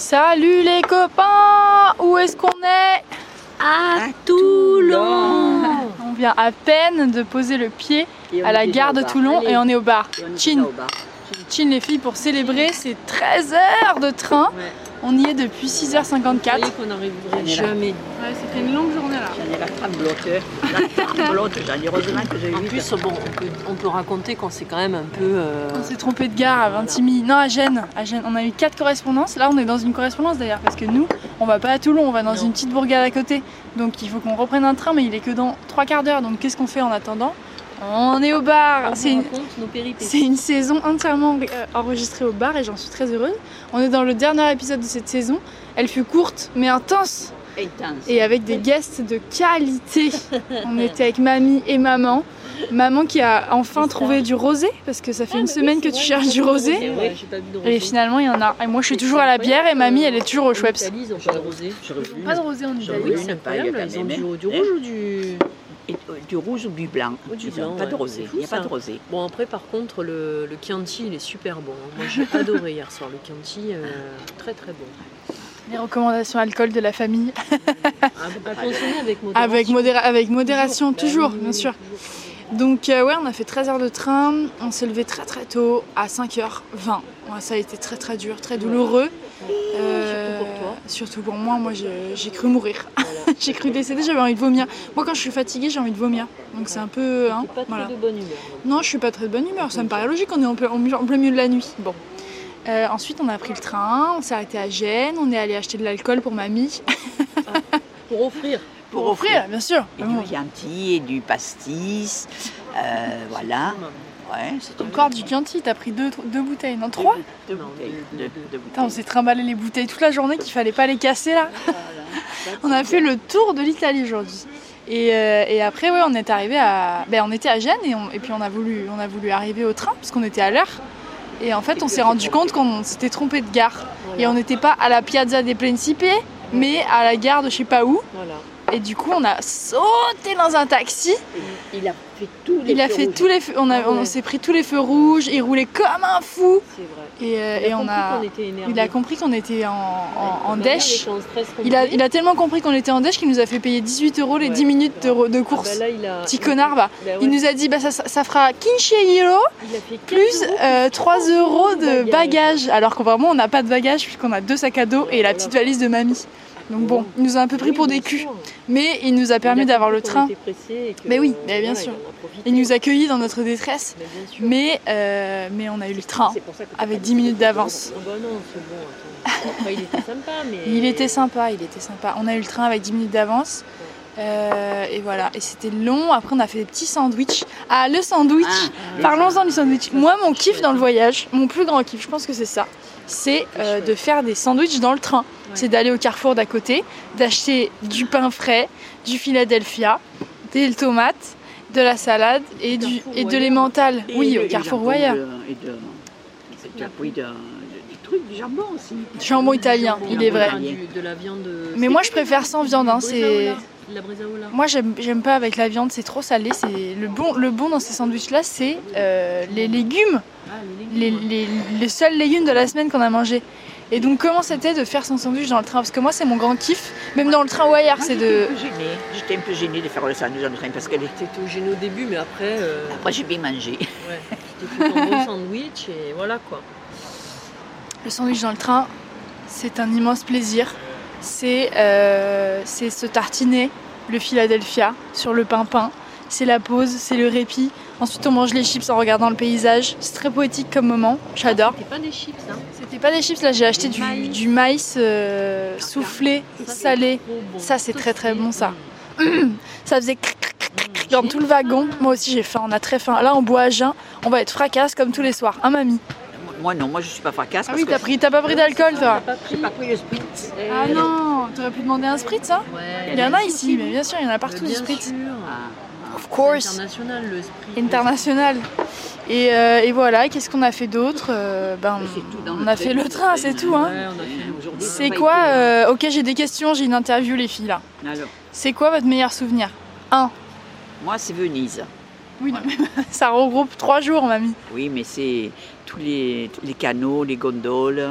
Salut les copains Où est-ce qu'on est? À Toulon On vient à peine de poser le pied à la gare de Toulon et on est au bar. Chin. Chin les filles pour célébrer ces 13 heures de train. Ouais. On y est depuis 6h54. Vous voyez qu'on n'arriverait jamais. Ouais, c'était une longue journée là. J'en ai la tremblote. La tremblote, j'en ai heureusement que j'ai eu. En plus, bon, on peut, on peut raconter qu'on s'est quand même un peu. euh, On s'est trompé de gare à Vintimille. Non, à Gênes. à Gênes. On a eu quatre correspondances. Là, on est dans une correspondance d'ailleurs parce que nous, on va pas à Toulon, on va dans Non. une petite bourgade à côté. Donc il faut qu'on reprenne un train, mais il est que dans trois quarts d'heure. Donc qu'est-ce qu'on fait en attendant? On est au bar. C'est une, saison entièrement euh, enregistrée au bar et j'en suis très heureuse. On est dans le dernier épisode de cette saison. Elle fut courte mais intense Intense. et avec des guests de qualité. On était avec mamie et maman. Maman qui a enfin trouvé du rosé parce que ça fait une semaine que tu cherches du rosé. C'est vrai, j'ai pas vu de rosé. Et finalement, il y en a. Et moi, je suis toujours à la bière et mamie, elle est toujours au En Schweppes. Italie, pas de rosé. J'aurais voulu Pas de rosé en Italie. Ils ont du rouge ou du. Et, euh, du rouge ou du blanc. Ou du blanc, pas ouais. de rosé. Fou, Il n'y a pas de rosé. Bon, après, par contre, le, le Chianti, il est super bon. Moi, j'ai adoré hier soir. Le Chianti, euh, très très bon. Les recommandations alcool de la famille. À, à consommer avec modération. Avec, modéra- avec modération, Bah toujours, oui, bien sûr. Donc, euh, ouais, on a fait 13 heures de train. On s'est levé très très tôt, à 5h20. Ouais, ça a été très très dur, très douloureux. Euh, Surtout pour toi. Surtout pour moi, moi j'ai cru mourir. Voilà. j'ai cru décéder, j'avais envie de vomir. Moi, quand je suis fatiguée, j'ai envie de vomir. Donc, c'est un peu. hein, T'es pas trop voilà. de bonne humeur. Non, je suis pas très de bonne humeur. Ça me paraît logique, on est en plein, milieu de la nuit. Bon. Euh, ensuite, on a pris le train, on s'est arrêté à Gênes, on est allé acheter de l'alcool pour mamie. Pour offrir. Pour offrir, bien sûr. Du Chianti et du pastis. Euh, voilà. Ouais, c'est du Chianti, t'as pris deux, deux bouteilles, non trois Deux bouteilles. deux- Deux, deux- deux Putain, on s'est trimballé les bouteilles toute la journée qu'il fallait pas les casser là. On a fait le tour de l'Italie aujourd'hui. Et, euh, et après, ouais, on est arrivé à. Ben, on était à Gênes et, on- et puis on a voulu, on a voulu arriver au train parce qu'on était à l'heure. Et en fait, on s'est rendu compte qu'on s'était trompé de gare. Et on n'était pas à la Piazza dei Principi, mais à la gare de je sais pas où. Voilà. Et du coup, on a sauté dans un taxi. Il a fait tous les Il a feux fait rouges. tous les feux. On, a- ouais. on s'est pris tous les feux rouges. Il roulait comme un fou. C'est vrai. Et, euh, Il et on a. Il a compris qu'on était en, dèche. Il a, complet. il a tellement compris qu'on était en dèche qu'il nous a fait payer 18 euros les Ouais. 10 minutes de, de Ah course. bah là, il a... Petit connard, bah. Bah ouais. Il nous a dit bah, ça, ça fera 15 euro Il a fait 15 plus euros, euh, plus 3 euros de bagages. bagages. Alors qu'en vraiment on n'a pas de bagages puisqu'on a deux sacs à dos et la petite valise de mamie. Donc bon, il nous a un peu pris Oui, pour des culs. Mais il nous a permis d'avoir le train. Mais oui, mais bien sûr. Il, nous a accueillis dans notre détresse. Mais euh, mais on a eu le train. Avec pas 10 minutes d'avance. Il était sympa, mais. Il était sympa, il était sympa. On a eu le train avec 10 minutes d'avance. Euh, et voilà, et c'était long. Après, on a fait des petits sandwichs. Ah, le sandwich Ah, Parlons-en du sandwich. Moi, mon kiff dans le voyage, mon plus grand kiff, je pense que c'est ça, c'est euh, de faire des sandwichs dans le train. C'est d'aller au carrefour d'à côté, d'acheter du pain frais, du Philadelphia, des tomates, de la salade et, du, et de l'emmental. Oui, au carrefour Wire. Et de. du jambon aussi. Jambon italien, il est vrai. De la viande. Mais moi, je préfère sans viande. hein, c'est... La bresaola. Moi j'aime pas avec la viande, c'est trop salé. C'est le bon le bon dans ces sandwichs là, c'est euh, les légumes, Ah, les légumes. les, les seuls légumes de la semaine qu'on a mangé. Et donc comment c'était de faire son sandwich dans le train? Parce que moi c'est mon grand kiff, même dans le train ou ailleurs, c'est j'étais de un peu gênée. J'étais un peu gênée de faire le sandwich dans le train parce que T'étais au gêne au début, mais après. euh, moi j'ai bien mangé. ouais. Bon sandwich et voilà quoi. le sandwich dans le train, c'est un immense plaisir. C'est euh, se tartiner le Philadelphia sur le pain pain. C'est la pause, c'est le répit. Ensuite on mange les chips en regardant le paysage. C'est très poétique comme moment. J'adore. C'était pas des chips, hein. C'était pas des chips, là j'ai acheté du, Maïs. du maïs euh, soufflé, Ça, salé. bon. Ça, c'est très, très bon, ça. Mmh. Ça faisait dans tout le wagon. Moi aussi j'ai faim, on a très faim. Là on boit à jeun, on va être fracasse comme tous les soirs. Hein mamie? Moi non, moi je suis pas fracasse. Ah parce oui, que t'as pris, t'as pas pris d'alcool toi pas pris J'ai pas pris le spritz. Ah non, t'aurais pu demander un spritz hein Ouais. Il y en a ici, mais bien sûr, il y en a partout du bien spritz. sûr. Ah, Of C'est course, International le spritz. international. Et, euh, et voilà, qu'est-ce qu'on a fait d'autre Euh, Ben, on a train, fait le train, c'est hein. tout hein. Ouais, on a fait Aujourd'hui, C'est quoi été- euh, Ok, j'ai des questions, j'ai une interview les filles là. Alors, C'est quoi votre meilleur souvenir? Un. moi c'est Venise. Oui, non, mais ça regroupe trois jours, mamie. Oui, mais c'est tous les, canaux, les gondoles.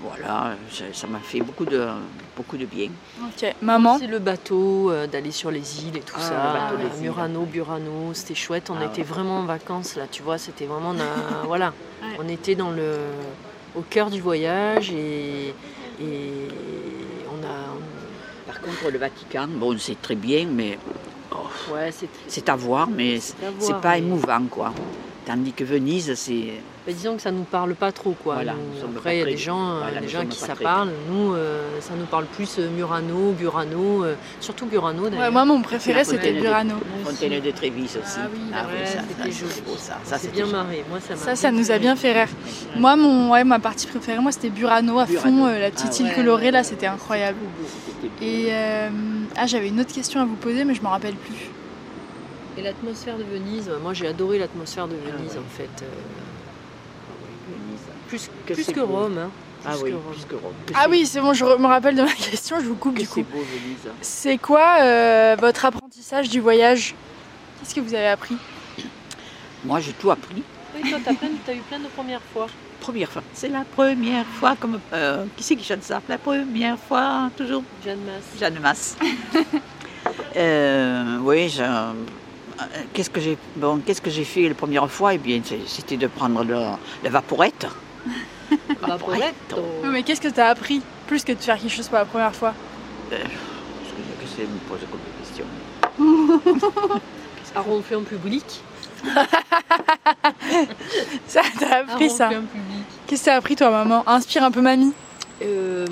voilà, ça m'a fait beaucoup de, beaucoup de bien. Ok. Maman C'est le bateau, euh, d'aller sur les îles et tout Ah, ça. le bateau des îles. Murano, Burano, c'était chouette. On Ah, était ouais. vraiment en vacances là, tu vois. C'était vraiment, na- voilà. Ouais. On était dans le, au cœur du voyage et, et on a, Par contre, le Vatican, bon, c'est très bien, mais ouais, c'est, à voir, mais c'est pas émouvant, quoi. Tandis que Venise, c'est. bah, disons que ça nous parle pas trop, quoi. Voilà, Nous, nous sommes après, il y a des gens, voilà, des gens qui ça parle. Nous, euh, ça nous parle plus euh, Murano, Burano, euh, surtout Burano d'ailleurs. Ouais, moi, mon préféré, c'était Burano. Fontaine de Trévis aussi. Ah oui, ouais, ça, c'était ça, joli. beau, ça. Ça, c'était bien marré. Moi, ça m'a Ça, ça nous a bien fait rire. Moi, mon, ouais, ma partie préférée, moi, c'était Burano à Burano. fond, euh, la petite Ah île ouais, colorée, là, c'était incroyable. Et euh, ah, j'avais une autre question à vous poser, mais je me rappelle plus. Et l'atmosphère de Venise, moi j'ai adoré l'atmosphère de Venise ouais. en fait. euh, Venise. plus Que plus. Rome. hein. Ah oui, que Rome. plus que Rome. Que Ah c'est- oui, c'est bon, je me rappelle de ma question, je vous coupe que du c'est coup. beau, Venise. C'est quoi euh, votre apprentissage du voyage? Qu'est-ce que vous avez appris? Moi, j'ai tout appris. Oui, toi t'as t'as eu plein de premières fois. Première fois. C'est la première fois, comme. euh, qui c'est qui chante ça? La première fois, toujours? Jeanne Masse. Jeanne Masse. Euh, oui, je- qu'est-ce que j'ai bon, qu'est-ce que j'ai fait la première fois? Eh bien, c'était de prendre le, la vaporette. Vaporetto. Oui, mais qu'est-ce que tu as appris? Plus que de faire quelque chose pour la première fois. Qu'est-ce que c'est me pose comme question À ronfler en public. Ça, t'as appris ça. ronfler en public. Qu'est-ce que t'as appris toi, maman? Inspire un peu mamie. Euh,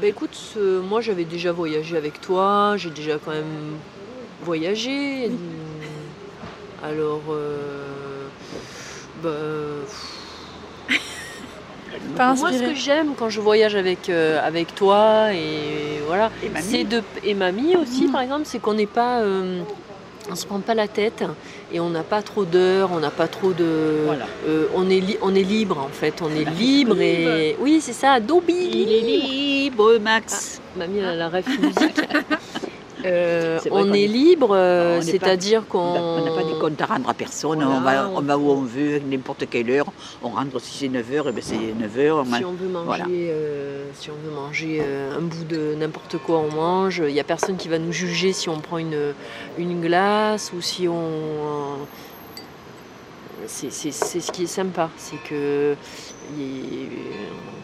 bah écoute, euh, moi j'avais déjà voyagé avec toi, j'ai déjà quand même voyagé. Euh, Alors, euh, bah, Pas moi ce que j'aime quand je voyage avec, euh, avec toi et voilà, Et mamie. c'est de et mamie aussi par exemple, c'est qu'on n'est pas, euh, on se prend pas la tête et on n'a pas trop d'heures, on n'a pas trop de, Voilà. euh, on est li- on est libre en fait, on est La vie libre et oui c'est ça, Dobby. Il est libre, Max. Mamie elle a la ref musique. Euh, on est libre, euh, on c'est-à-dire On qu'on n'a pas de compte à rendre à personne. Voilà, on, va, on- on va où on veut, n'importe quelle heure. On rentre si c'est 9h, et ben c'est 9h. Si on veut manger, Voilà. euh, si on veut manger euh, un bout de n'importe quoi, on mange. Il n'y a personne qui va nous juger si on prend une, une glace ou si on. euh, c'est ce qui est sympa, c'est que. Il-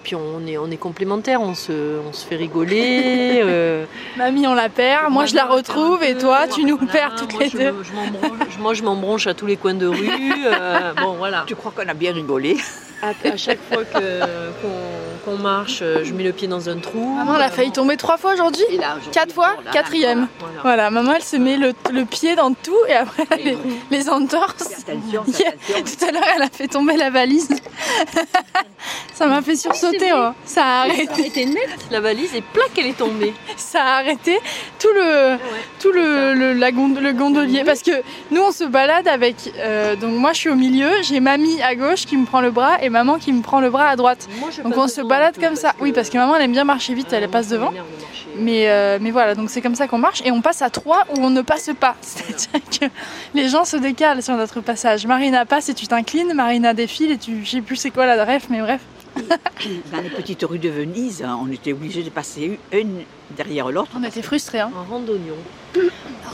puis on est, on est complémentaires, on se, on se fait rigoler. euh, Mamie, on la perd, moi je la retrouve et toi tu nous voilà, perds toutes moi, les je deux. me- je moi je m'embranche à tous les coins de rue. euh, bon voilà. Tu crois qu'on a bien rigolé? À, à chaque fois que- qu'on qu'on marche, euh, je mets le pied dans un trou. Maman, elle a failli tomber trois fois aujourd'hui Quatre fois là, Quatrième. Voilà. Voilà, maman elle se met le, le pied dans tout et après les, les entorses. Attention, Yeah. attention. Tout à l'heure elle a fait tomber la valise. Ça m'a fait sursauter. hein. Ça a Ça arrêté. a été net, la valise, et plaque, elle est tombée. Ça a arrêté tout le, tout le, le- la gond- le gondolier. Parce que nous on se balade avec. euh, donc moi je suis au milieu, j'ai mamie à gauche qui me prend le bras et maman qui me prend le bras à droite. Moi, je Donc on se balade comme ça. Oui, parce que maman elle aime bien marcher vite, elle passe devant. Mais, euh, mais voilà, donc c'est comme ça qu'on marche et on passe à trois où on ne passe pas. C'est-à-dire que les gens se décalent sur notre passage. Marina passe et tu t'inclines, Marina défile et tu. Je sais plus c'est quoi la ref, mais bref. Dans les petites rues de Venise, on était obligé de passer une derrière l'autre, On était frustrés. Hein. En randonnion.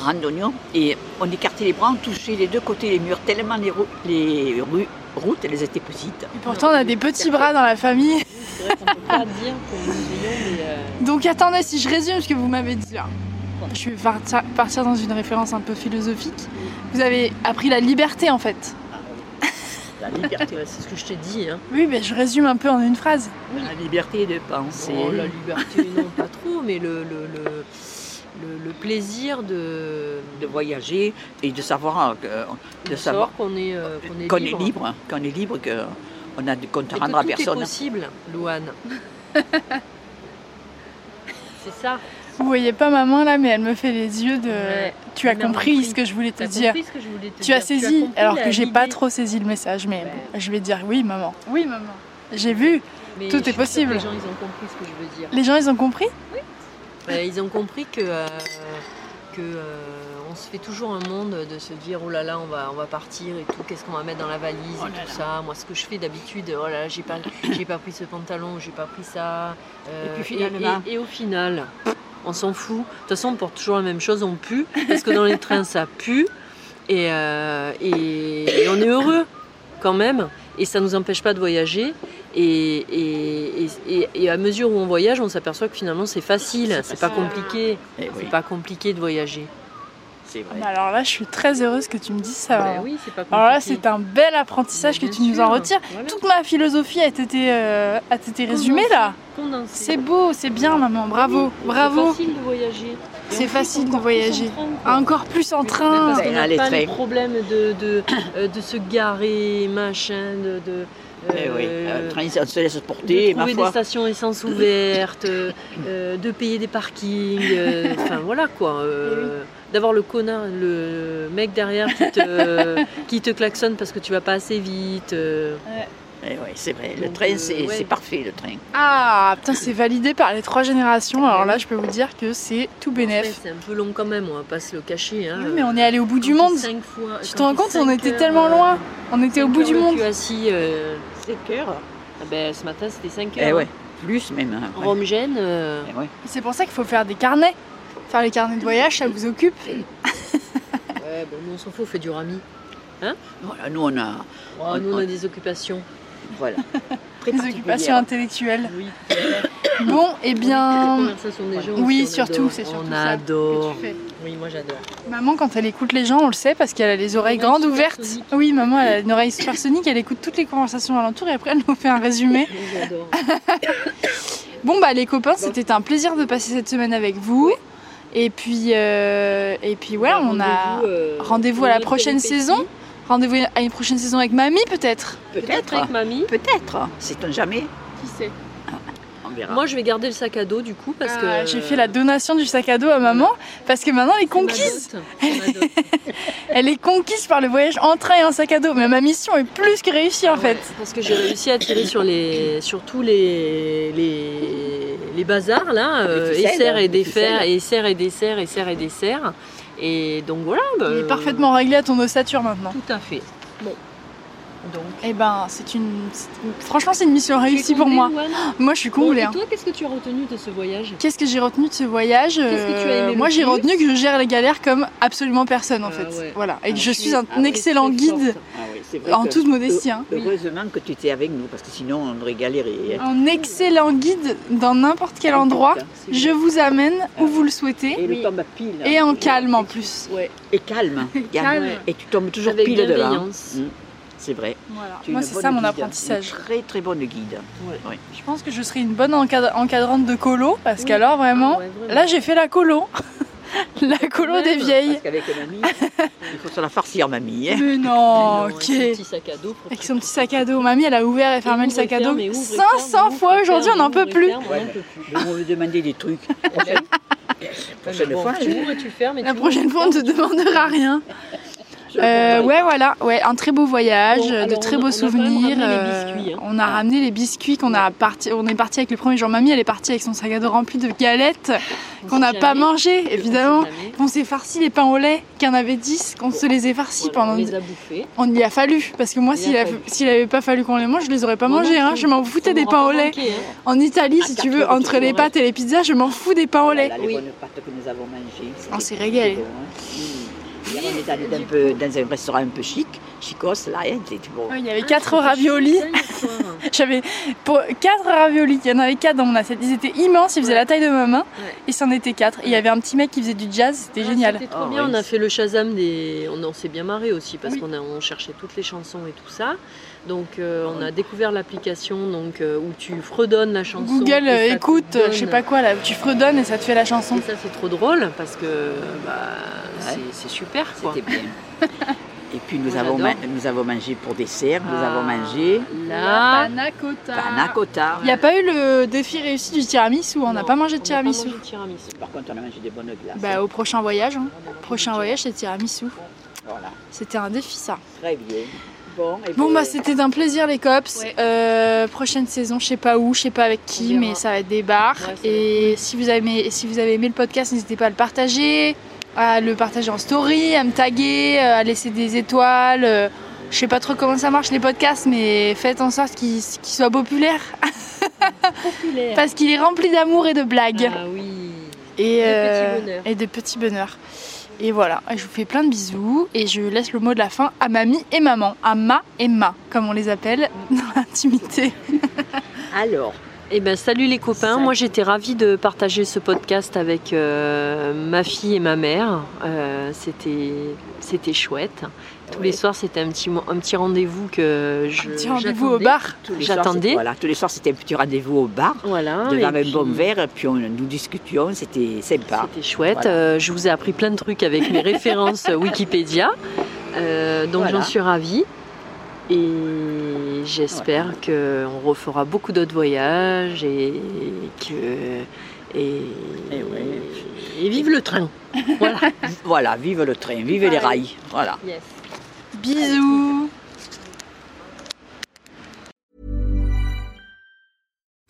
randonnion, et on écartait les bras, on touchait les deux côtés les murs, tellement les, les rues, routes, elles étaient petites. Et pourtant on a des petits bras dans la famille. C'est vrai qu'on peut pas dire que nous ayons des. euh, Donc attendez, si je résume ce que vous m'avez dit là. Je vais partir, partir dans une référence un peu philosophique. Vous avez appris la liberté en fait. La liberté, ouais, C'est ce que je t'ai dit. Hein. Oui, mais je résume un peu en une phrase. la liberté de penser. Oh, la liberté, non, pas trop, mais le, le, le, le- le plaisir de, de voyager et de savoir que, de de savoir savoir qu'on est, euh, qu'on est qu'on libre. est libre, qu'on est libre, qu'on a que rendre à tout est personne. possible, Louane. C'est ça. Vous voyez pas maman là, mais elle me fait les yeux de. Ouais. Tu as compris compris. ce que je voulais te dire. compris ce que je voulais te Tu as saisi, alors que j'ai pas trop saisi le message, mais Ouais. bon, je vais dire oui, maman. Oui, maman. J'ai vu. Mais tout est possible. Les gens, ils ont compris ce que je veux dire. Les gens, ils ont compris? Ouais, ils ont compris que, euh, que euh, on se fait toujours un monde de se dire oh là là on va on va partir et tout qu'est-ce qu'on va mettre dans la valise Oh et là tout là. ça. Moi ce que je fais d'habitude oh là là j'ai pas j'ai pas pris ce pantalon j'ai pas pris ça euh, Et puis finalement et- et au final on s'en fout. De toute façon on porte toujours la même chose on pue parce que dans les trains ça pue et, et, et on est heureux quand même. Et ça nous empêche pas de voyager et, et, et- et- et à mesure où on voyage on s'aperçoit que finalement c'est facile c'est pas compliqué Eh oui, c'est pas compliqué de voyager c'est vrai. Alors là, je suis très heureuse que tu me dises ça. Ben oui, c'est pas compliqué. Alors là, c'est un bel apprentissage que Bien tu nous en retires. Voilà. Toute ma philosophie a été, euh, a été résumée là. C'est beau, c'est bien maman, bravo, bravo. C'est facile de voyager. C'est facile de encore plus voyager. en train. Encore plus en train. Parce Ben, qu'on n'a allez, pas le problème de, de, euh, de se garer, machin, de, de, Eh oui, euh, le train, on se laisse de porter, ma trouver des stations essence ouvertes, euh, euh, de payer des parkings, euh, enfin voilà quoi. euh, D'avoir le connard, le mec derrière qui te, qui te klaxonne parce que tu vas pas assez vite. euh. Eh oui, c'est vrai. Le Donc, train, euh, c'est ouais. parfait, le train. Ah, putain, c'est validé par les trois générations. Alors là, je peux vous dire que c'est tout bénef. C'est un peu long quand même, on va pas se le cacher. Hein. Oui, mais on est allé au bout du monde. cinq fois- Tu te rends compte, on était heures, tellement euh, loin. On était au bout heures du monde. cul assis, euh, C'est cœur. ah ben, ce matin c'était 5 heures. Eh hein. ouais, plus même. hein, ouais. Rome Gênes, euh, Eh ouais. C'est pour ça qu'il faut faire des carnets. Faire les carnets de voyage, ça vous occupe. ouais, bon, nous on s'en fout, on fait du rami. Voilà, nous, on a. Oh, nous on a des occupations. Voilà. Très Des occupations intellectuelles. Oui, Bon, et les bien. conversations des gens. Oui, surtout, c'est surtout On ça que adore. tu fais. Oui, moi j'adore. Maman, quand elle écoute les gens, on le sait parce qu'elle a les oreilles Oreille grandes ouvertes. Oui, maman, elle a une oreille supersonique, elle écoute toutes les conversations alentour et après elle nous fait un résumé. J'adore. Bon, bah les copains, c'était un plaisir de passer cette semaine avec vous. Et puis, euh, et puis ouais, on a Rendez-vous, euh, rendez-vous à la prochaine saison. Rendez-vous à une prochaine saison avec mamie peut-être? Peut-être. avec mamie. Peut-être. C'est jamais. Qui sait? On verra. Moi je vais garder le sac à dos du coup parce que Ah, J'ai fait la donation du sac à dos à maman parce que maintenant elle est ma conquise. dot. C'est ma dot. Elle est conquise par le voyage en train et en sac à dos. Mais ma mission est plus que réussie en fait. Parce que j'ai réussi à tirer sur, les, sur tous les, les, les bazars là, euh, ficelles, essers et défaire, ficelles. essers et desserts, essers et desserts. Et donc voilà. bah, Il est parfaitement réglé à ton ossature maintenant. Tout à fait. Bon. Donc. Et ben, c'est une. Franchement, c'est une mission réussie pour moi. Moi, je suis Bon, comblée. et hein. toi, qu'est-ce que tu as retenu de ce voyage? Qu'est-ce que j'ai retenu de ce voyage Qu'est-ce que tu as aimé le Moi, j'ai retenu que je gère les galères comme absolument personne en Ah fait. ouais. Voilà. Et que Ah, je suis un ah excellent guide. Ah vrai en que- toute modestie. hein. Heu- Heureusement que tu étais avec nous, parce que sinon on aurait galéré. hein. Un excellent guide dans n'importe quel endroit. C'est Je vous amène où vous le souhaitez Et Oui. le tombe pile. et en calme en plus. Ouais. Et calme. calme. Et tu tombes toujours Avec pile devant. bienveillance. Mm. C'est vrai. Voilà. Moi, c'est ça mon guide, apprentissage. Une très très bonne guide. Je pense que je serai une bonne encadrante de colo parce Oui. qu'alors vraiment, Ah ouais, vraiment. là j'ai fait la colo. la colo Même. des vieilles. Parce qu'avec mamie, il faut se la farcir, mamie. hein. Mais non, Non, avec ok. son petit sac à dos. Avec son petit sac à dos. Mamie, elle a ouvert et fermé le sac à dos et ouvre et 500 ferme, fois aujourd'hui, on n'en peut plus. on veut demander des trucs. Prochaine, prochaine fois, tu ouvres et tu fermes. et La prochaine fois, on ne te demandera rien. Euh, ouais, voilà, ouais, un très beau voyage, Bon, de très on a- beaux on a souvenirs. ramené les euh, biscuits, hein. On a ramené les biscuits qu'on a parti, on est parti avec le premier jour. Mamie, elle est partie avec son sac à dos rempli de galettes On qu'on n'a pas mangé, évidemment. On s'est farci les pains au lait, qu'il y en avait 10, qu'on se les ait farcis Voilà, pendant. On les a bouffés. On y a fallu, parce que moi, Il a s'il a- fallu. s'il avait pas fallu qu'on les mange, je les aurais pas mangés. Hein. Je m'en foutais des pains au lait. manqué, hein. En Italie, si tu veux, entre les pâtes et les pizzas, je m'en fous des pains au lait. On s'est régalé. bon, hein. Mm. Hier, on est allé peu dans un restaurant un peu chic, chicos, là, hein, c'était bon. Ouais, Il y avait Ah, 4 c'était raviolis. J'avais pour 4 raviolis, il y en avait 4 dans mon assiette. Ils étaient immenses, ils faisaient Ouais. la taille de ma main. Ouais. Et c'en était 4. Il y avait un petit mec qui faisait du jazz, c'était Ah, génial. C'était trop Ah, bien. oui. On a fait le Shazam des. On, on s'est bien marré aussi parce Oui. qu'on on cherchait toutes les chansons et tout ça. Donc euh, on a découvert l'application donc euh, où tu fredonnes la chanson. Google euh, écoute, donne- je sais pas quoi là, tu fredonnes et ça te fait la chanson. Et ça c'est trop drôle parce que bah, c'est- Ouais. c'est super quoi. C'était bien. Et puis nous On avons, adore. ma- nous avons mangé pour dessert, nous Ah, avons mangé Là. panna cotta. panna cotta. Il n'y a pas eu le défi réussi du tiramisu, on n'a pas mangé de on n'a pas tiramisu. mangé de tiramisu. Par contre, on a mangé des bonnes glaces. Bah au prochain voyage, hein. prochain voyage c'est tiramisu. Voilà, C'était un défi ça. très bien. Bon, et Bon bah c'était un plaisir les cops. Ouais. Euh, prochaine saison, je sais pas où, je sais pas avec qui, mais ça va être des bars. Ouais, et si vous avez aimé, si vous avez aimé le podcast, n'hésitez pas à le partager, à le partager en story, à me taguer, à laisser des étoiles. Je sais pas trop comment ça marche les podcasts, mais faites en sorte qu'il soit populaire. Populaire. Parce qu'il est rempli d'amour et de blagues. Ah oui. Et, de euh, petits bonheurs. et de petits bonheurs. Et voilà, je vous fais plein de bisous et je laisse le mot de la fin à mamie et maman, à ma et ma, comme on les appelle dans l'intimité. Alors, Eh ben salut les copains, Salut. moi j'étais ravie de partager ce podcast avec euh, ma fille et ma mère. Euh, c'était c'était chouette. Tous les soirs c'était un petit un petit rendez-vous que je Petit rendez-vous au bar. J'attendais. voilà, tous les soirs, c'était un petit rendez-vous au bar, Voilà. devant un bon verre, puis on, nous discutions, c'était sympa. C'était chouette. Voilà. Euh, je vous ai appris plein de trucs avec mes références Wikipédia. Euh, donc Voilà. j'en suis ravie. Et j'espère qu'on refera beaucoup d'autres voyages et que. Et, Et ouais. et vive le train. Voilà. Voilà, vive le train, vive les rails. Voilà. Bisous